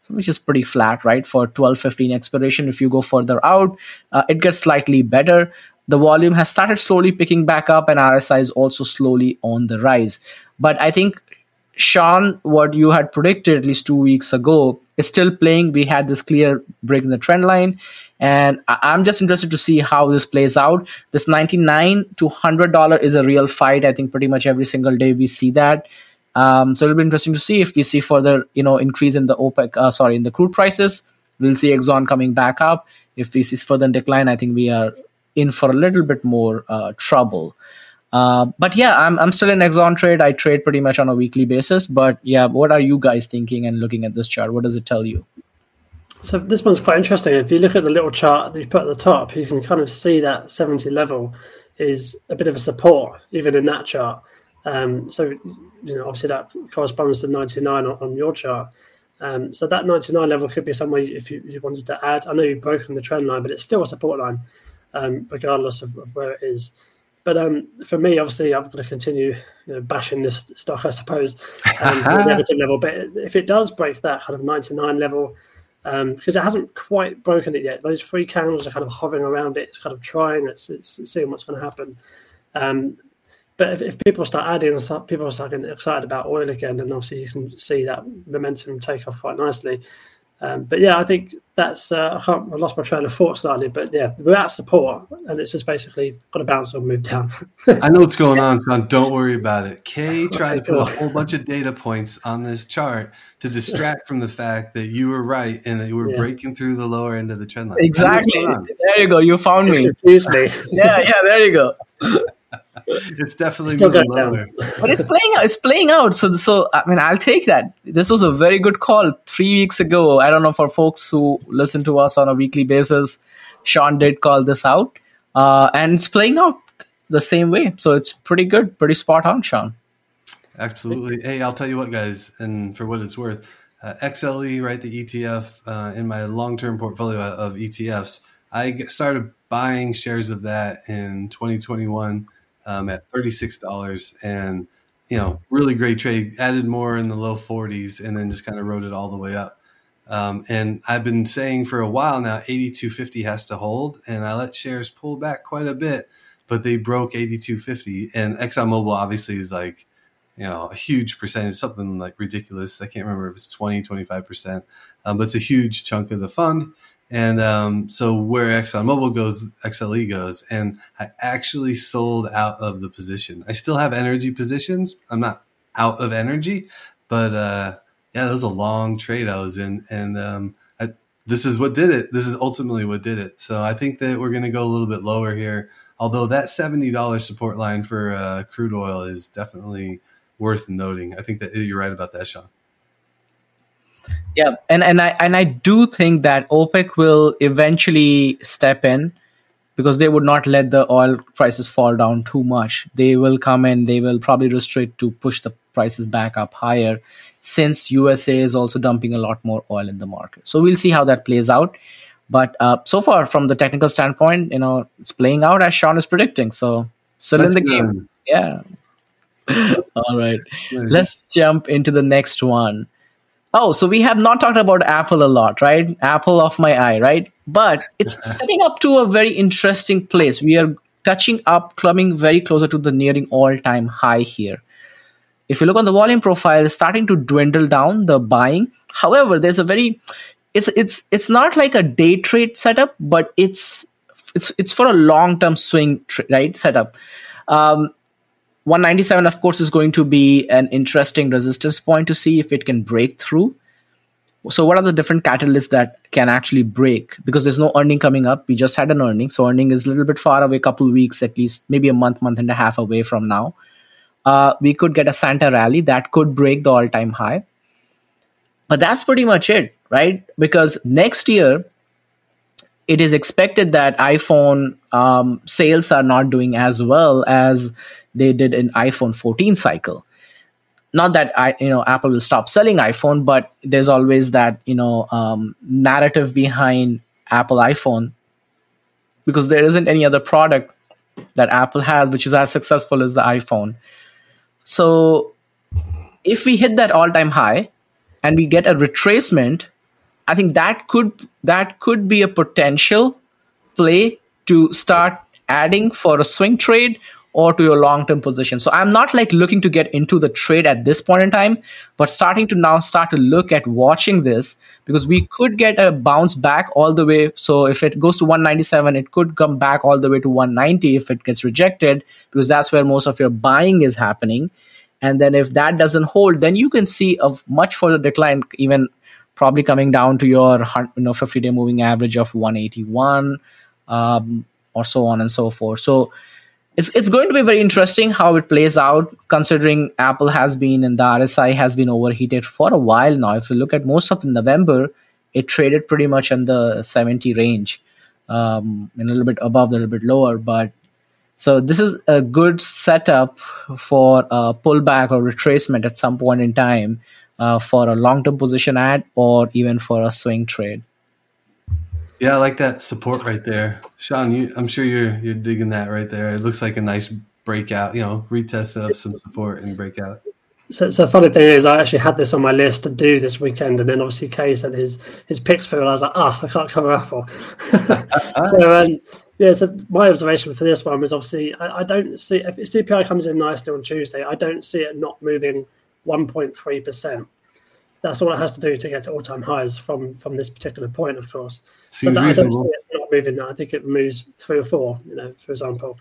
which is pretty flat, right? For 12 15 expiration. If you go further out, uh, it gets slightly better. The volume has started slowly picking back up, and RSI is also slowly on the rise. But I think, Sean, what you had predicted at least two weeks ago is still playing. We had this clear break in the trend line. And i'm just interested to see how this plays out. This 99 to 100 dollar is a real fight i think pretty much every single day we see that. Um, so it'll be interesting to see if we see further you know increase in the opec uh, sorry in the crude prices. We'll see exxon coming back up. If we see further decline i think we are in for a little bit more uh, trouble uh, but yeah, I'm I'm still in Exxon trade. I trade pretty much on a weekly basis. But yeah, what are you guys thinking and looking at this chart? What does it tell you? So this one's quite interesting. If you look at the little chart that you put at the top, you can kind of see that 70 level is a bit of a support, even in that chart. Um, so, you know, obviously that corresponds to 99 on, on your chart. Um, so that 99 level could be somewhere if you, you, wanted to add. I know you've broken the trend line, but it's still a support line, um, regardless of, of, where it is. But um, for me, obviously, I'm going to continue you know, bashing this stock, I suppose, <laughs> um, negative level. But if it does break that kind of 99 level, um, because it hasn't quite broken it yet. Those three candles are kind of hovering around it. It's kind of trying. It's, it's seeing what's going to happen. Um, but if, if, people start adding, people start getting excited about oil again, then obviously you can see that momentum take off quite nicely. Um, but yeah, I think that's uh, I, can't, I lost my train of thought slightly, but yeah, we're at support, and it's just basically got to bounce or move down. <laughs> I know what's going on, Sean. Don't worry about it. Kay <laughs> tried to put a whole bunch of data points on this chart to distract from the fact that you were right and that you were yeah. breaking through the lower end of the trend line. Exactly. There you go. You found me. Confused me. <laughs> yeah, yeah. There you go <laughs> it's definitely Still moving lower. but it's playing out. It's playing out. So, so I mean, I'll take that. This was a very good call three weeks ago. I don't know for folks who listen to us on a weekly basis. Sean did call this out, uh, and it's playing out the same way. So it's pretty good, pretty spot on, Sean. Absolutely. Hey, I'll tell you what, guys, and for what it's worth, uh, XLE, right, the ETF uh, in my long-term portfolio of ETFs, I started buying shares of that in 2021 um, at $36 and you know really great trade added more in the low 40s and then just kind of rode it all the way up. Um, and i've been saying for a while now 8250 has to hold and i let shares pull back quite a bit but they broke 8250 and exxonmobil obviously is like you know a huge percentage something like ridiculous. I can't remember if it's 20 25% um, but it's a huge chunk of the fund And um, so where ExxonMobil goes, XLE goes, and I actually sold out of the position. I still have energy positions. I'm not out of energy, but uh, yeah, that was a long trade I was in, and um, I, this is what did it. This is ultimately what did it. So I think that we're going to go a little bit lower here. Although that seventy dollars support line for uh, crude oil is definitely worth noting. I think that you're right about that, Sean. Yeah, and and I and I do think that OPEC will eventually step in because they would not let the oil prices fall down too much. They will come in, they will probably restrict to push the prices back up higher since USA is also dumping a lot more oil in the market. So we'll see how that plays out. But uh, so far, from the technical standpoint, you know, it's playing out as Sean is predicting. So still in the game. Yeah. <laughs> All right. Nice. Let's jump into the next one. Oh, so we have not talked about Apple a lot, right? Apple of my eye, right? But it's setting up to a very interesting place. We are touching up, coming very closer to the nearing all-time high here. If you look on the volume profile, it's starting to dwindle down the buying. However, there's a very it's it's it's not like a day trade setup, but it's it's it's for a long-term swing, tra- right? Setup. Um, 197 of course is going to be an interesting resistance point to see if it can break through. So what are the different catalysts that can actually break? Because there's no earning coming up. We just had an earning. So earning is a little bit far away couple weeks at least maybe a month month and a half away from now. Uh, we could get a santa rally. That could break the all-time high. But that's pretty much it right? Because next year it is expected that iphone um, sales are not doing as well as they did in iPhone 14 cycle. Not that I, you know, Apple will stop selling iPhone, but there's always that you know um, narrative behind Apple iPhone because there isn't any other product that Apple has which is as successful as the iPhone. So if we hit that all-time high and we get a retracement, I think that could that could be a potential play to start adding for a swing trade or to your long term position. So I'm not like looking to get into the trade at this point in time, but starting to now start to look at watching this because we could get a bounce back all the way. So if it goes to 197, it could come back all the way to 190 if it gets rejected because that's where most of your buying is happening. And then if that doesn't hold, then you can see a much further decline, even probably coming down to your you know 50 day moving average of 181 um, or so on and so forth. So it's it's going to be very interesting how it plays out considering apple has been and the rsi has been overheated for a while now. If you look at most of november it traded pretty much in the 70 range um, a little bit above a little bit lower but so this is a good setup for a pullback or retracement at some point in time uh, for a long-term position ad or even for a swing trade yeah, I like that support right there, Sean. You, I'm sure you're you're digging that right there. It looks like a nice breakout. You know, retest of some support and breakout. So, so funny thing is, I actually had this on my list to do this weekend, and then obviously Kay said his his picks through, and I was like, ah, oh, I can't cover Apple. <laughs> so, um, yeah. So my observation for this one was obviously I, I don't see if CPI comes in nicely on Tuesday, I don't see it not moving 1.3 percent that's all it has to do to get to all-time highs from from this particular point, of course. Seems but reasonable. not moving now. I think it moves three or four, you know, for example.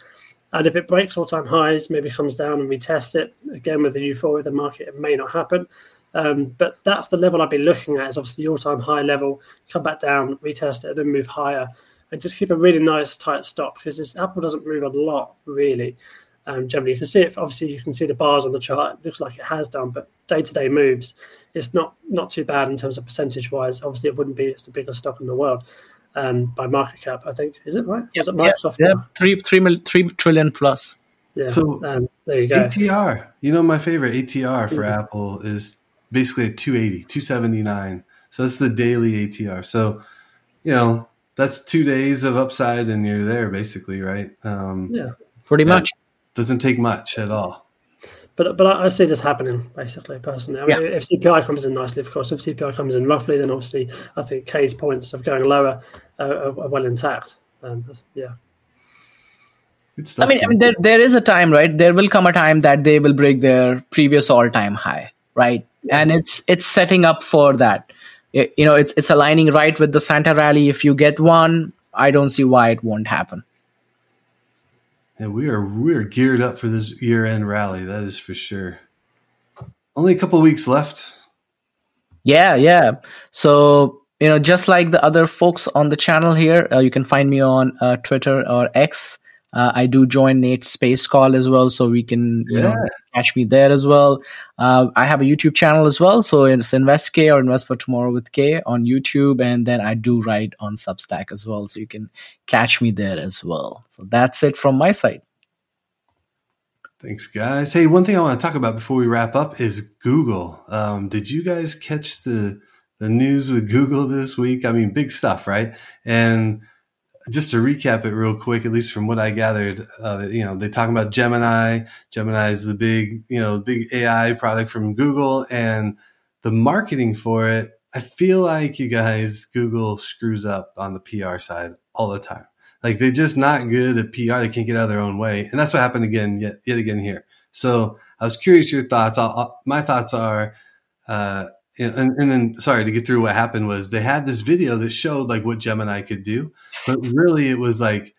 And if it breaks all-time highs, maybe comes down and retests it again with the euphoria of the market, it may not happen. Um, but that's the level I'd be looking at. Is obviously the all-time high level. Come back down, retest it, and then move higher, and just keep a really nice tight stop because this Apple doesn't move a lot really. Um, generally, you can see it. Obviously, you can see the bars on the chart. It looks like it has done, but day-to-day moves, it's not not too bad in terms of percentage-wise. Obviously, it wouldn't be. It's the biggest stock in the world um, by market cap. I think is it right? Yep, it Microsoft? Yeah, yeah. three three mil, three trillion plus. Yeah. So um, there you go. ATR. You know, my favorite ATR for mm-hmm. Apple is basically a 280, 279. So that's the daily ATR. So, you know, that's two days of upside and you're there basically, right? Um, yeah, pretty much. Doesn't take much at all. But but I, see this happening basically personally. I mean, yeah. If CPI comes in nicely, of course. If CPI comes in roughly, then obviously I think Kay's points of going lower uh, are, are, well intact. And yeah. I mean, I mean, there there is a time, right? There will come a time that they will break their previous all time high, right? Yeah. And it's it's setting up for that. it, you know it's it's aligning right with the Santa rally. If you get one, I don't see why it won't happen. And we are we're geared up for this year end rally. That is for sure. Only a couple weeks left. Yeah, yeah. So you know, just like the other folks on the channel here, uh, you can find me on uh, Twitter or X. Uh, I do join Nate's space call as well, so we can you Yeah. know catch me there as well. Uh, I have a YouTube channel as well, so it's Invest K or Invest for Tomorrow with K on YouTube, and then I do write on Substack as well, so you can catch me there as well. So that's it from my side. Thanks, guys. Hey, one thing I want to talk about before we wrap up is Google. Um, did you guys catch the the news with Google this week? I mean, big stuff, right? And just to recap it real quick, at least from what I gathered, uh, you know, they're talking about Gemini. Gemini is the big, you know, big AI product from Google, and the marketing for it. I feel like you guys, Google screws up on the PR side all the time. Like they're just not good at PR. They can't get out of their own way, and that's what happened again, yet yet again here. So I was curious your thoughts. I'll, I'll- my thoughts are, uh, and, and then sorry to get through what happened was they had this video that showed like what Gemini could do, but really it was like,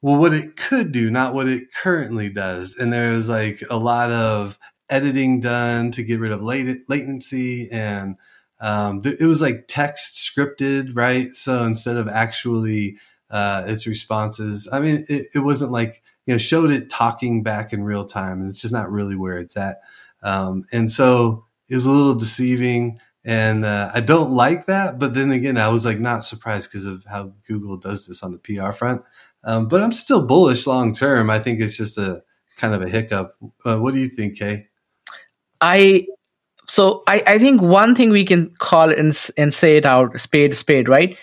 well, what it could do, not what it currently does. And there was like a lot of editing done to get rid of lat- latency and um, th- it was like text scripted, right? So instead of actually uh, its responses, I mean, it, it wasn't like you know showed it talking back in real time, and it's just not really where it's at. Um, and so it was a little deceiving, and uh, I don't like that. But then again, I was like not surprised because of how Google does this on the PR front. Um, but I'm still bullish long term. I think it's just a kind of a hiccup. Uh, what do you think, Kay? I so I, I think one thing we can call and, and say it out spade spade right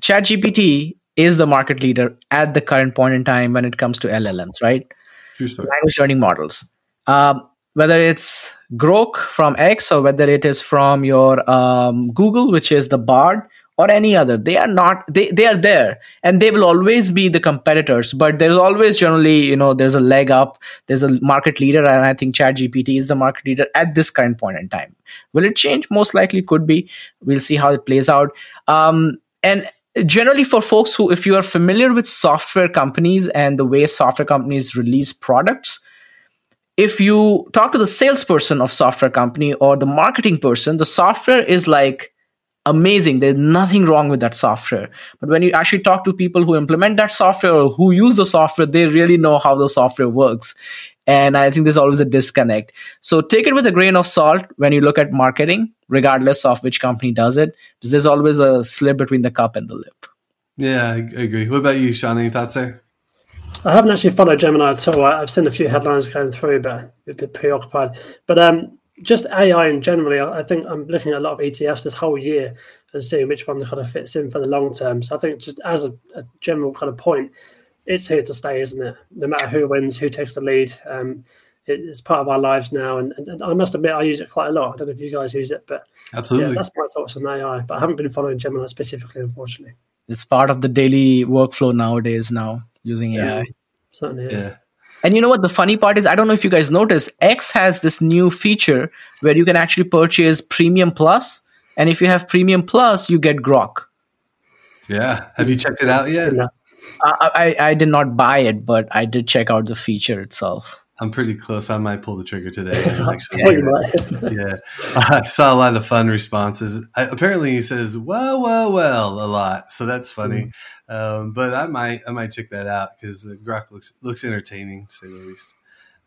ChatGPT is the market leader at the current point in time when it comes to LLMs right True story. language learning models um, whether it's Grok from X or whether it is from your um, Google which is the Bard or any other they are not they, they are there and they will always be the competitors. But there's always generally you know there's a leg up there's a market leader and i think chat gpt is the market leader at this current point in time. Will it change? Most likely could be. We'll see how it plays out. Um, and generally for folks who if you are familiar with software companies and the way software companies release products if you talk to the salesperson of software company or the marketing person the software is like amazing there's nothing wrong with that software but when you actually talk to people who implement that software or who use the software they really know how the software works and i think there's always a disconnect so take it with a grain of salt when you look at marketing regardless of which company does it because there's always a slip between the cup and the lip Yeah, I, agree. What about you, Sean? Any thoughts there? I haven't actually followed Gemini at all. I- I've seen a few headlines going through, but a bit preoccupied. But um, just AI in generally, I I think I'm looking at a lot of ETFs this whole year and seeing which one kind of fits in for the long term. So I think just as a, a general kind of point, it's here to stay, isn't it? No matter who wins, who takes the lead, um, it, it's part of our lives now. And, and, and I must admit, I use it quite a lot. I don't know if you guys use it, but Absolutely. yeah, that's my thoughts on AI. But I haven't been following Gemini specifically, unfortunately. it's part of the daily workflow nowadays now using ai Certainly is. yeah. And you know what? The funny part is, I don't know if you guys noticed, X has this new feature where you can actually purchase Premium Plus, and if you have Premium Plus, you get Grok. Yeah. Have you checked it out yet? Seen. I, I, I did not buy it, but I did check out the feature itself. I'm pretty close. I might pull the trigger today. <laughs> actually Yeah, you might. <laughs> yeah, I saw a lot of fun responses. I, apparently, he says "well, well, well" a lot, so that's funny. Um, but I might, I might check that out because uh, Grok looks looks entertaining, to say the least.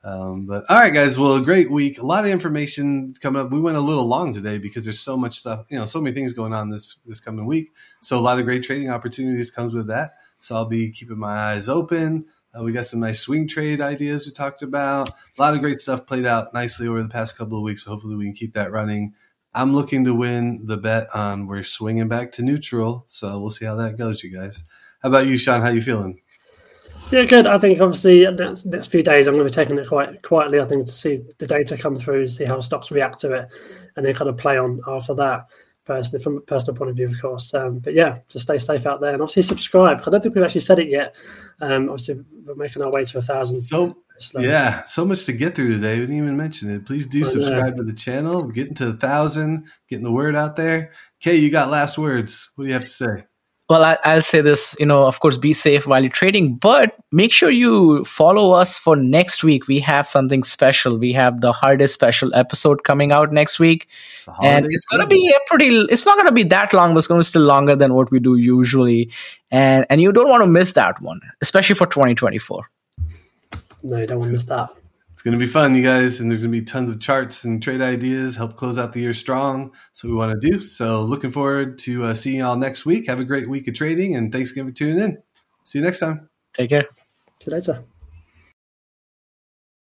Um, but all right, guys. Well, a great week. A lot of information coming up. We went a little long today because there's so much stuff. You know, so many things going on this this coming week. So a lot of great trading opportunities comes with that. So I'll be keeping my eyes open. Uh, we got some nice swing trade ideas we talked about. A lot of great stuff played out nicely over the past couple of weeks. So hopefully we can keep that running. I'm looking to win the bet on we're swinging back to neutral. So we'll see how that goes, you guys. How about you, Sean? How you feeling? Yeah, good. I think obviously the next, next few days I'm going to be taking it quite quietly. I think to see the data come through, see how stocks react to it, and then kind of play on after that. Personally, from a personal point of view, of course. Um, but yeah, just stay safe out there and obviously subscribe. I don't think we've actually said it yet. Um, obviously, we're making our way to a thousand. So yeah, so much to get through today. We didn't even mention it. Please do subscribe to the channel. Getting to a thousand, getting the word out there. Kay, you got last words. What do you have to say? Well, I, I'll say this, you know, of course, be safe while you're trading, but make sure you follow us for next week. We have something special. We have the hardest special episode coming out next week. It's and it's going to be a pretty it's not going to be that long but it's going to be still longer than what we do usually and and you don't want to miss that one especially for 2024 No, you don't want to miss that. It's going to be fun, you guys, and there's going to be tons of charts and trade ideas. Help close out the year strong. That's what we want to do. So, looking forward to uh, seeing y'all next week. Have a great week of trading, and thanks again for tuning in. See you next time. take care See you later.